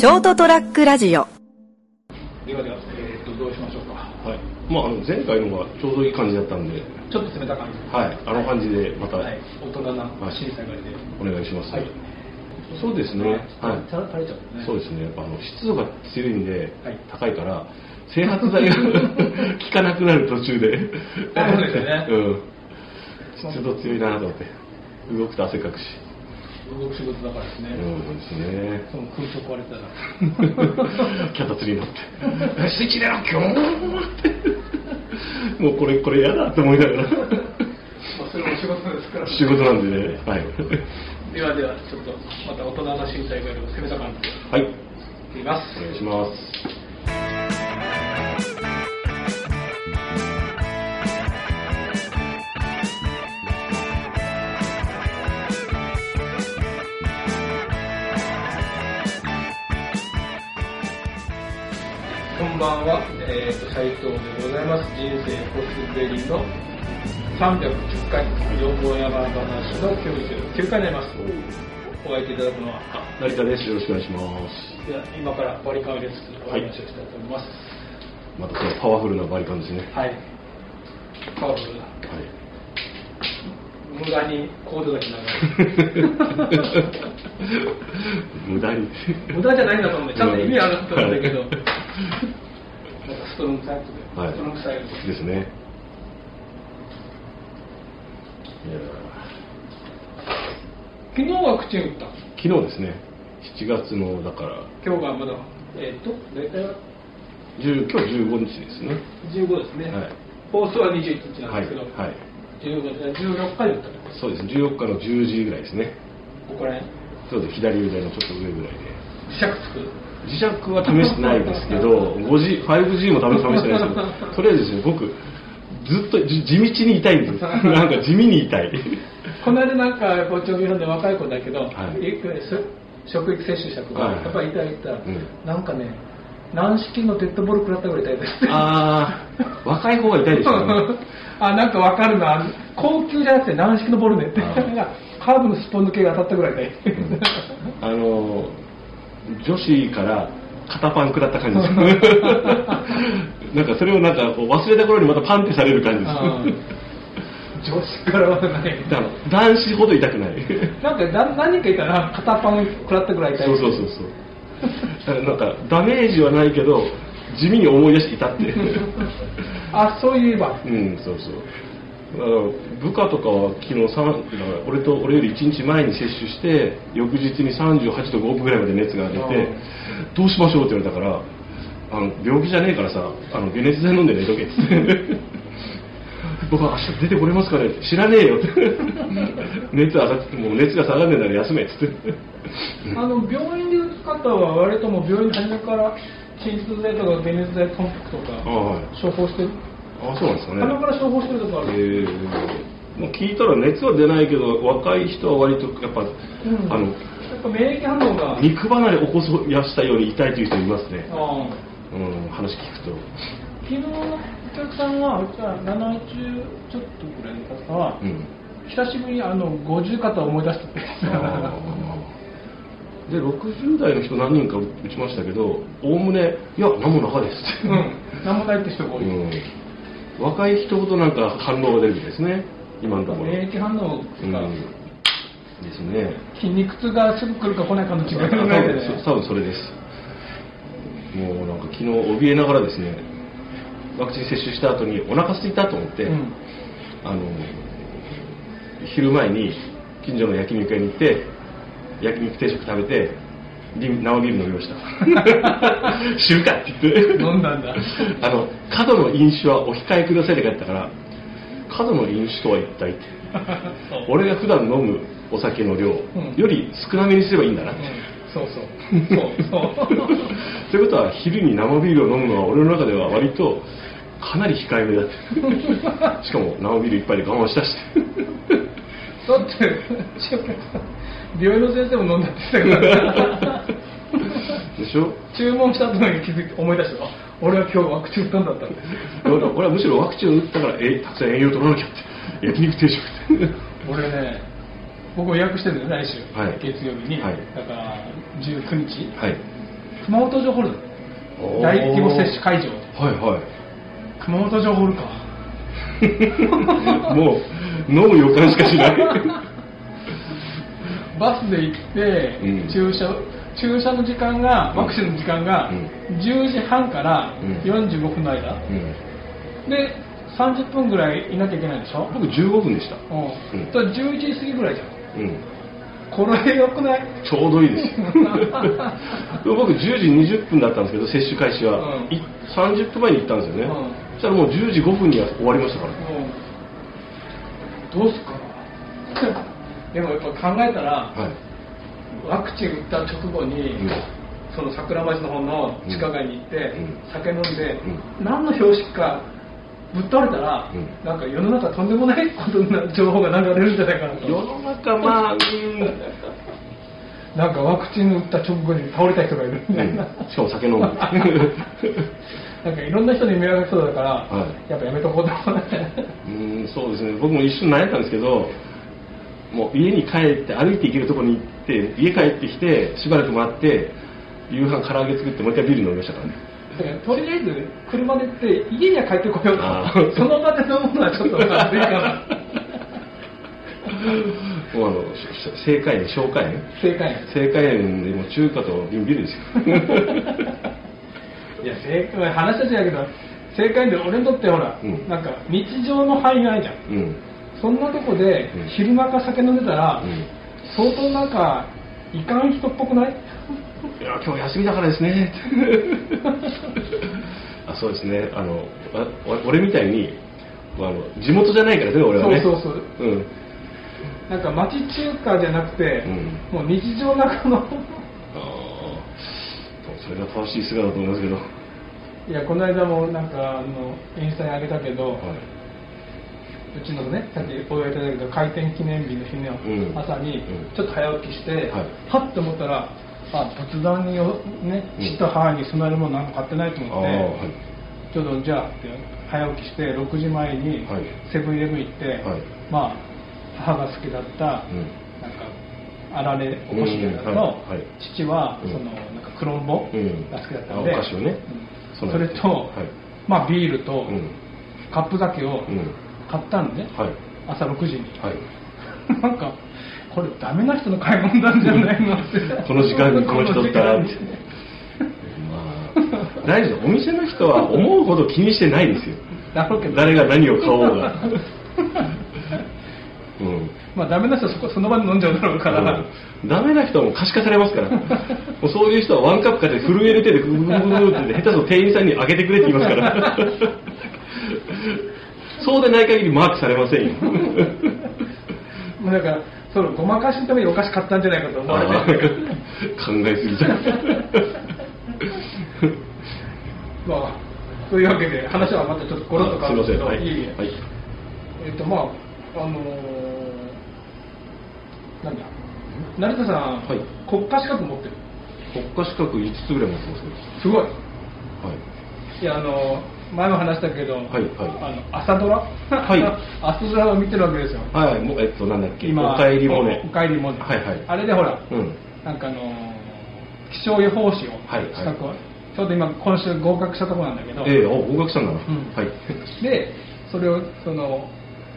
ショートトラックラジオではでは、えー、とどうしましょうかはい。まあ、あの前回のがちょうどいい感じだったんで、ちょっと攻めた感じはい。あの感じでまたはい、大人なはい審査会で、お願いします。はいそうですね。はい。た垂れちゃうねそうですね。やっぱあの湿度が強いんで、はい高いから、整髪剤が 効かなくなる途中で。あそうですよね うん。湿度強いなと思って。動くと汗かくし。動く仕事だからですね、うん、ですね。その空調壊れたら 脚立に乗って、スイッチ入れろ、キョーンって。もうこれ、これ嫌だって思いながら。まあそれも仕事ですから仕事なんでね。はい。ではではちょっとまた大人な審査会で攻めた感じではい。いってみますお願いします。ばんは、えー、と斉藤でございます人生コスベリの310回よもやま話の99回になりますお相手いただくのは成田です。よろしくお願いします。では今からバリカンを入れつつお話をしたいと思いますまたこのパワフルなバリカンですね。はい、パワフルなはい。無駄にコードがきながら 無駄に。無駄じゃないんだと思うちゃんと意味あると思うんだけど、トロングサイトで、はいストロングサイトでですね。昨日ワクチン打ったー昨日ですね、7月の、だから、今日がまだえっ、と大体は10今日15日ですね。15ですね、はい放送は21日なんはい。ですけど、はい。15 14日で打ったのそうです。14日の10時ぐらいですね。ここら辺？そうです。左腕のちょっと上ぐらいで。磁石つく磁石は試してないですけど、5G、5G も試してないですけど、とりあえずですね、僕、ずっとじ地道に痛いんです。なんか地味に痛い。この間なんか校長日本で若い子だけど、はい。職域接種した子が、はい。やっぱり痛い痛い、うん。なんかね軟式のデッドボール食らったぐらい痛いです。あー、若い方が痛いでしょうね。あなんかわかるな。高級じゃなくて軟式のボールね。ってあカーブのスポン抜けが当たったぐらい痛い、あの女子から肩パン食らった感じです。なんかそれをなんかこう忘れた頃にまたパンってされる感じあです。女子からはない。男子ほど痛くない。なんかだ何人かいたら片パン食らったぐらい痛い。そうそうそうそう。だからなんかダメージはないけど地味に思い出していたって あそういえば。うんそうそう部下とかは昨日俺と俺より1日前に接種して翌日に38度5分ぐらいまで熱が出てどうしましょうって言われたからあの病気じゃねえからさあの解熱剤飲んで寝とけっつって。僕は明日出てこれますかねって知らねえよって。熱上がってもう熱が下がんねえなら休めっつって。あの病院で打つ方は割ともう病院初めから鎮痛剤とか解熱剤ポンプとか処方してる？あそうなんですかね。鼻から処方してるとこあえる、ー。もう聞いたら熱は出ないけど若い人は割とやっぱ、うん。あのやっぱ免疫反応が。肉離れ起こそやしたように痛いという人いますね、うん、話聞くと、昨日のお客さんはうちは70ちょっとぐらいの方は、うん、久しぶりにあの50肩を思い出した。ってで60代の人何人か打ちましたけどおおむね「いや何も中です」って、うん。何もないって人が多い、うん若い人ほどなんか反応が出るみたいですね。今のところ、免疫反応うん。が、ですね。筋肉痛がすぐ来るか来ないかの違いがないでね。多分それです。もうなんか昨日怯えながらですねワクチン接種した後にお腹空いたと思って、うん。あの昼前に近所の焼肉屋に行って焼肉定食食べて生ビール飲みました。知るかって言って。飲んだんだ。あの過度の飲酒はお控えくださいって書いてたから過度の飲酒とは一体って。俺が普段飲むお酒の量ん。より少なめにすればいいんだな、うん。そうそう。そうそう。ということは昼に生ビールを飲むのは俺の中では割とかなり控えめだって。しかも生ビール一杯で我慢したし。だって病院の先生も飲んだって言ってたから。でしょ？注文した後に気づいて思い出した。わ俺は今日ワクチン打ったんだったって俺は俺はむしろワクチンを打ったからえたくさん栄養取らなきゃって。焼肉定食って。俺ね僕予約してるんだよ来週、はい。月曜日に、はい。だから19日。はい。熊本城ホール大規模接種会場。はいはい。熊本城ホールか。もう飲む予感しかしないバスで行って、うん。駐車駐車の時間がワクチンの時間がうん。10時半からうん。45分の間、うん。で30分ぐらいいなきゃいけないでしょ、僕15分でした。うん。うん。だから11時過ぎぐらいじゃん。うん。これよくない？ちょうどいいです。よ でも僕10時20分だったんですけど接種開始は、うん。い30分前に行ったんですよね、うん。そしたらもう10時5分には終わりましたから。うん。どうすっか？なでもやっぱ考えたらはい。ワクチン打った直後に、うん。その桜町の方の地下街に行って、うん。酒飲んで、う何の標識かぶっ倒れたら、うん。なんか世の中とんでもないことな情報が流れるんじゃないかなと。世の中まあ、うん。なんかワクチン打った直後に倒れた人がいるみたいな、しかも酒飲む。なんかいろんな人に迷惑そうだから、はやっぱやめとこうと思って。うんそうですね。僕も一瞬悩んだんですけどもう家に帰って歩いて行けるところに行って家帰ってきてしばらく待って夕飯唐揚げ作ってもう一回ビール飲みましたからね。だからとりあえず車で行って家には帰ってこようあとーその場で飲むのはちょっとまずいかなもうあのし正解園紹介園？正解正解園でも中華と瓶ビールですよ。いや正解話したちやけど正解で俺にとってほら、うん。なんか日常の範囲がないじゃん。うんそんなとこでうん。昼間か酒飲んでたら、うん。相当なんかいかん人っぽくない？いや今日休みだからですね。あそうですね。あの俺みたいにあの地元じゃないからね俺はね。そうそうそう。うん。なんか町中華じゃなくて、うもう日常の中の。あー。それが正しい姿だと思いますけど、はいやこの間もなんかあのインスタに上げたけど、うちのねさっきお祝いいただいたけど開店記念日の日のうん。朝にうん。ちょっと早起きして、はい。はっと思ったらあ仏壇によねうん。父と母に備えるものなんか買ってないとあ思って、ーはい。ちょうどじゃあって早起きして6時前にはい。セブンイレブン行って、はい。まあ母が好きだった、うん。なんかあられおこしの父はうん。そのなんかクロンボうん。が好きだったんで、うん。それと、はい。まあビールとうん。カップ酒をうん買ったんで、はい。朝6時に。はい。なんかこれダメな人の買い物なんじゃないの？っ てこの時間にこの人ったら。まあ大丈夫。お店の人は思うほど気にしてないですよ。だろうけど。誰が何を買おうが。うん。まあダメな人はそこその場で飲んじゃうだろうから、うん。ダメな人はもう可視化されますから。もうそういう人はワンカップ買って震える手でグググググって下手すると店員さんにあげてくれって言いますからそうでない限りマークされませんよ。もうだからそのごまかしのためにお菓子買ったんじゃないかと思われて。考えすぎた まあというわけで話はまたちょっとゴロッと変わるんですけどはい。いいえ。はい。えっとまああのー、なんだ。成田さん、はい。国家資格持ってる？国家資格5つぐらい持ってますけどすごい。はい。いやあの前も話したけど、はいはい。あの朝ドラ、はい。朝ドラを見てるわけですよ。はい、もうえっと、なんだっけ、今おかえりモネ。おおかえりモネ。はいはい。あれでほらうん。なんかあのー気象予報士をはいはい。ちょうど今今週合格したところなんだけど、ええお、合格したんだな。うん。はい。でそれをその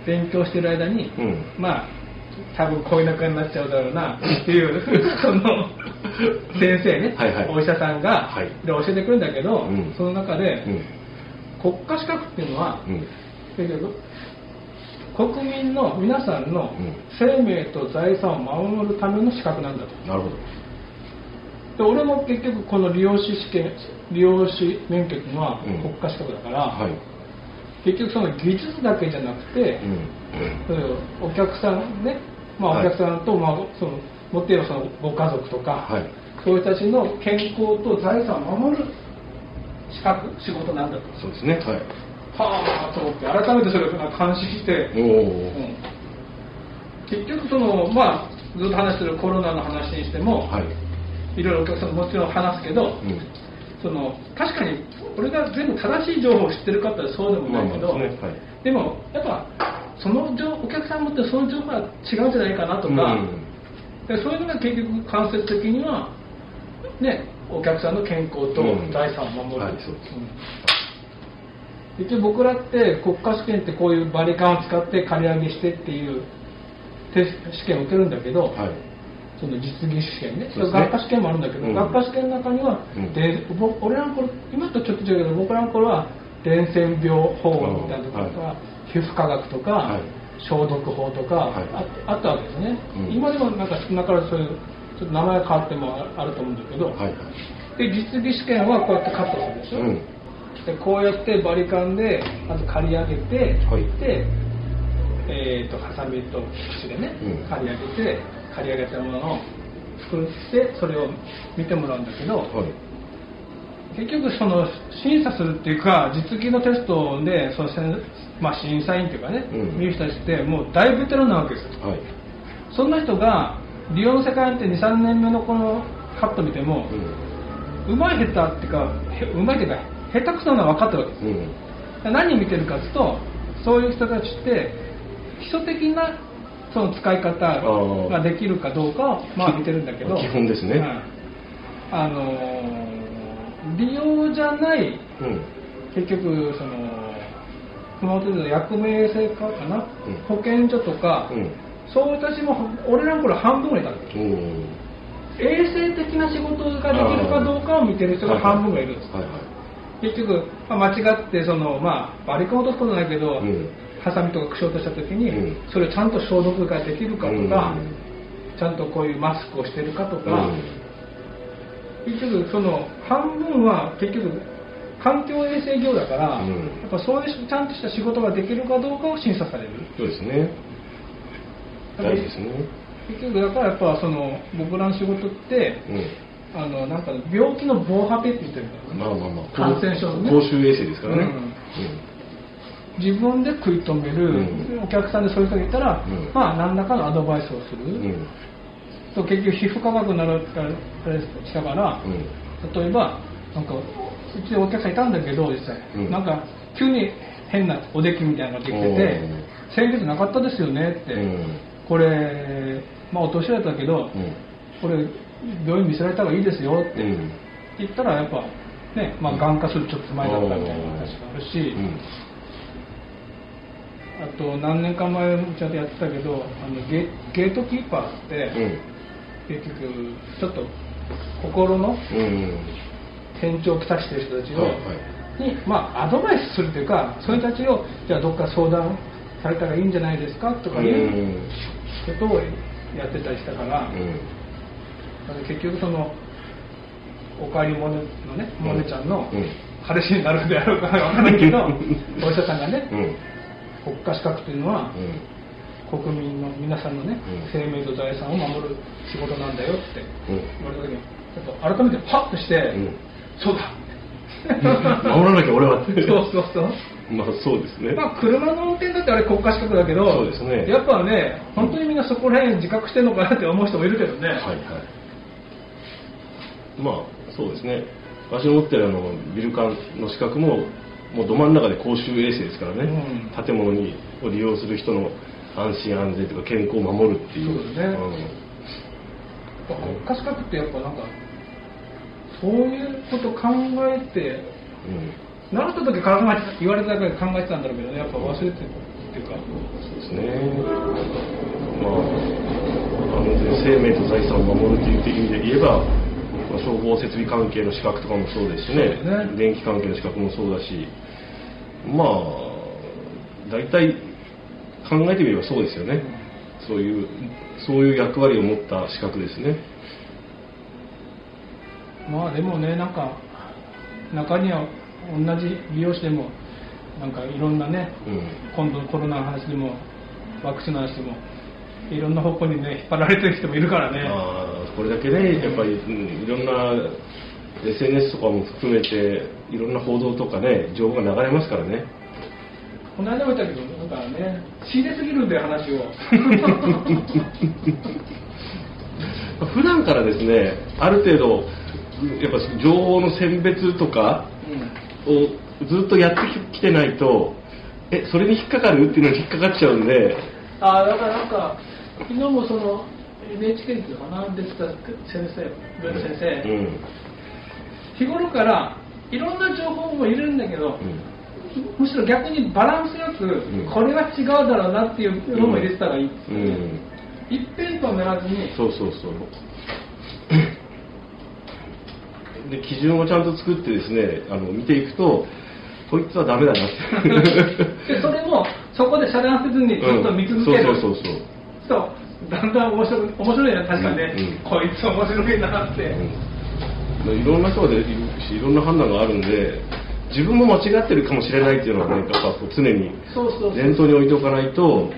勉強してる間に、うん。まあ多分こういう仲になっちゃうだろうなっていう その先生ねはいはい。お医者さんが、はい。で教えてくるんだけど、うん。その中で、うん。国家資格っていうのは、うん。結局国民の皆さんのうん生命と財産を守るための資格なんだとなるほど。で俺も結局この利用士試験利用士免許っていうのはうん国家資格だから、はい。結局その技術だけじゃなくて、お客さんね、まあ、おはい客さんと、まあ、そのもっと言えばそのご家族とか、はい。そういう人たちの健康と財産を守る資格仕事なんだとそうですね。はい。はあと思って改めてそれを監視して、おお。うん結局そのまあずっと話してるコロナの話にしても、はい。いろいろお客さんももちろん話すけど、うん。その確かに俺が全部正しい情報を知ってるかってそうでもないけど、まあねはいでもやっぱその情お客さんにとってその情報は違うんじゃないかなとか、うんでそういうのが結局間接的にはねお客さんの健康とうん。財産を守る、一応僕らって国家試験ってこういうバリカンを使って借り上げしてっていうテスト試験を受けるんだけど、はい。その実技試験ね。ね。学科試験もあるんだけど、うん。学科試験の中には、うんでぼ俺らの頃今とちょっと違うけど僕らの頃は伝染病法みたいなとか、は皮膚科学とか、はい。消毒法とか、はい。ああったわけですね、うん。今でもなんか少なからずそういうちょっと名前が変わってもああると思うんだけど、はいはい。で実技試験はこうやってカットするでしょ、うん。でこうやってバリカンでまず刈り上げて、はい。で、えー、とハサミと口でね、うん。刈り上げて刈り上げたものを作ってそれを見てもらうんだけど、はい。結局その審査するっていうか実技のテストでそのまあ、審査員っていうかね、うん。見る人たちってもう大ベテランなわけですよ。はい。そんな人が利用の世界って23年目のこのカット見てもう、まい下手っていうかへうまいっていうか下手くそなのは分かってるわけ。ですうん。何見てるかっていうとそういう人たちって基礎的なその使い方ができるかどうかをまあ見てるんだけど。基本ですね。はいあのー利用じゃないうん。結局その熊本でいう役名衛生課かな、うん。保健所とか、うんそういう人たちも俺らの頃半分ぐらいいたんですう。ん衛生的な仕事ができるかどうかを見てる人が半分ぐらいいるんです。はいはい。結局、まあ、間違ってその、まあ、バリカンを落とすことないけど、うん。ハサミとか串落とした時に、うん。それをちゃんと消毒ができるかとか、うん。ちゃんとこういうマスクをしてるかとか、うん。結局その半分は結局環境衛生業だから、うん。やっぱそういうちゃんとした仕事ができるかどうかを審査される。そうですね大事ですね。結局だからやっぱその僕らの仕事ってうん。あのなんか病気の防波堤って言ってるんだよまあまあまあ。感染症のね。公衆衛生ですからね。うん。自分で食い止める、うん。お客さんでそういう人がいたら、うん。まあ何らかのアドバイスをする、うん。うんと結局皮膚科学になるからしたから、うん。例えばなんかうちでお客さんいたんだけど実際、うん。なんか急に変なおできみたいなのができててお先月なかったですよねって、うんこれまあお年寄りたけど、うん。これ病院見せられた方がいいですよってうん。言ったらやっぱね、まあ、眼科するちょっと前だったみたいな話があるし、うん。あと何年か前もちゃんとやってたけどあのゲゲートキーパーって、うん。結局ちょっと心のうん転調をきたしてる人たちを、に、まあ、アドバイスするというかそういう人たちをじゃあどっか相談されたらいいんじゃないですか？とかいうことをやってたりしたから、うん。結局そのおかえりモネのねモネちゃんのうん。彼氏になるんであろうかわからないけど お医者さんがね、うん。国家資格というのは、うん。国民の皆さんのね、うん。生命と財産を守る仕事なんだよってうん。言われた時にちょっと改めてパッとして、うん。そうだ守らなきゃ俺は。ってそうそうそう。まあそうですね。まあ車の運転だってあれ国家資格だけどそうですね。やっぱね本当にみんなそこら辺自覚してるのかなって思う人もいるけどね、はいはい。まあそうですね。私の持ってるあのビル管の資格ももうど真ん中で公衆衛生ですからね、うん。建物にを利用する人の安心安全とか健康を守るっていう。そうですね。やっぱ国家資格ってやっぱなんかそういうこと考えてうん。うん習った時考えて言われただけで考えてたんだろうけどね。やっぱ忘れてるっていうか。そうですね。まあ安全生命と財産を守るという意味で言えばまあ消防設備関係の資格とかもそうですしね。ね。電気関係の資格もそうだし。まあ大体考えてみればそうですよね、そういうそういう役割を持った資格ですねまあでもねなんか中には同じ利用してもなんかいろんなねうん。今度のコロナの話でもワクチンの話でもいろんな方向にね引っ張られてる人もいるからね、まあこれだけねやっぱり、うんいろんな SNS とかも含めていろんな報道とかね情報が流れますからね。この間も言ったけどなんかね仕入れすぎるんだよ話を。普段からですねある程度やっぱ情報の選別とかをずっとやってきてないとえそれに引っかかるっていうのに引っかかっちゃうんで。ああだからなんか昨日もその NHK っていうかなでした先生上野先生、うん。日頃からいろんな情報もいるんだけど、むしろ逆にバランスよく、ん。これは違うだろうなっていうのも入れてたらいい、うん。一辺倒ならずにそうそうそうで基準をちゃんと作ってですねあの見ていくとこいつはダメだなって。でそれもそこで遮断せずにずっと見続ける、うんそうそうそう。そうだんだん面白く面白いな確かにね、うんうん。こいつ面白いなって、そう、うん、いろんな人がいるしいろんな判断があるんで自分も間違ってるかもしれないっていうのはねやっぱこう常に念頭に置いておかないと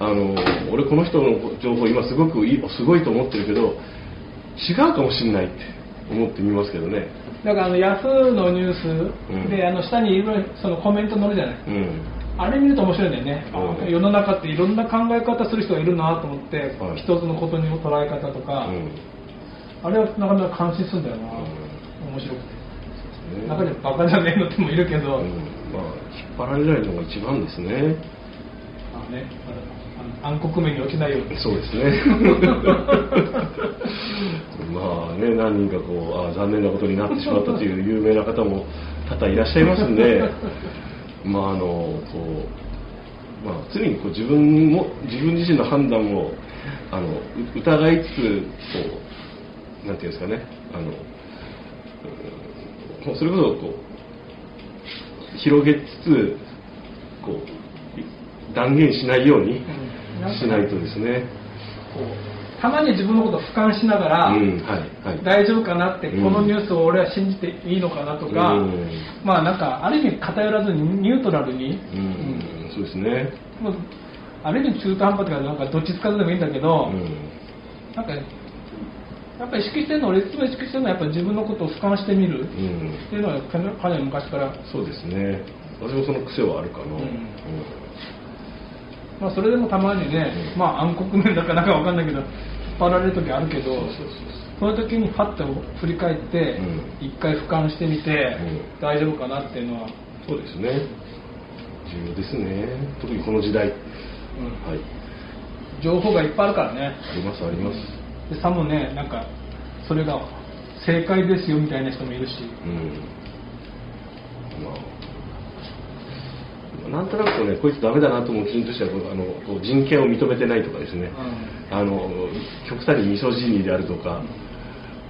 あの俺この人の情報今すごくいいすごいと思ってるけど違うかもしれないって思ってみますけどね。だからあのヤフーのニュースで、うん。あの下にいろいろそのコメント載るじゃない。うん。あれ見ると面白いんだよね、うん世の中っていろんな考え方する人がいるなと思って、はい。一つのことに捉え方とか、うん。あれはなかなか感心するんだよな、面白くて。中にはバカじゃねえのってもいるけど、うん。まあ引っ張られないのが一番ですね。まあね、暗黒面に落ちないように。そうですね。ま あね何人かこうあ残念なことになってしまったという 有名な方も多々いらっしゃいますんで まああのこう、まあ、常にこう自分も自分自身の判断をあのう疑いつつこうなんていうんですかねあのうんそれこそこう広げつつこう断言しないようにうん。しないとですね、こうたまに自分のことを俯瞰しながら、うんはいはい。大丈夫かなって、うんこのニュースを俺は信じていいのかなとか、うん。まあなんかある意味偏らずにニュートラルに、うんそうですね。もうある意味中途半端とかなんかどっちつかずでもいいんだけど、うん。なんかやっぱ意識してるの俺いつも意識してるのはやっぱ自分のことを俯瞰してみるっうん。ていうのはかなり昔から、そうですね。私もその癖はあるかな、ん。うんまあ、それでもたまにね、うん。まあ暗黒面だかなんかわかんないけど引っ張られる時あるけどその時にパッと振り返ってうん。一、回俯瞰してみて、うん。大丈夫かなっていうのは、そうですね。重要ですね。特にこの時代。はい。情報がいっぱいあるからね。ありますあります。でさもねなんかそれが正解ですよみたいな人もいるし、うん。まあなんとなくねこいつダメだなと思う基準としてはあのこう人権を認めてないとかですね、あの極端にミソジニーであるとか、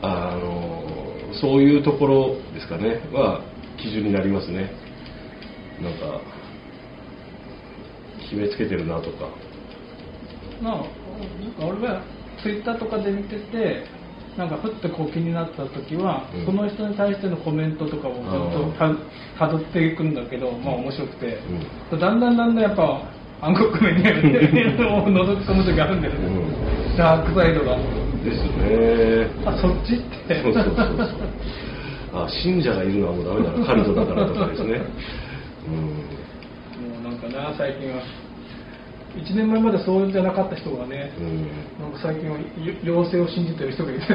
あのそういうところですかねは基準になりますね。なんか決めつけてるなとか。まあ、なんか俺はツイッターとかで見ててなんかふってこう気になった時は、うん。その人に対してのコメントとかをずっとたたどっていくんだけど、まあ面白くて、だんだんだんだんやっぱ暗黒面にあるってを覗き込む時あるんだよね、うん。ダークサイドが。ですね。あそっちって。そうそうそうそう。あ信者がいるのはもうダメだな。カルトだからとかですね。うん。もうなんかな最近は1年前までそうじゃなかった人がね、うん。なんか最近は妖精を信じてる人がいて。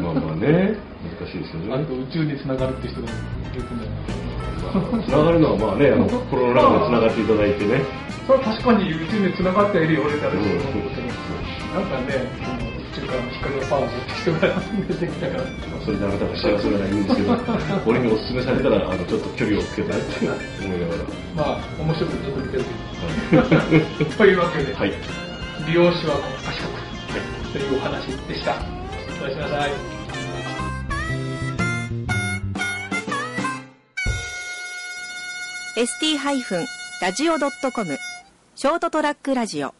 まあまあね難しいですよね。あと宇宙につながるって人がいるんだよつながるのはまあねあの心の中でつながっていただいてね。それは確かに宇宙につながっているよ俺たちうん。なんかねその宇宙か光のパワーを持って人が出てきたからまあそれであなたが幸せならいいんですけど俺にお勧めされたらあのちょっと距離をつけたいって思いながまあ面白くちょっと見てるけどという。わけで、らはい。美容師は賢くというお話でした。おやすみなさい ST-radio.com ショートトラックラジオ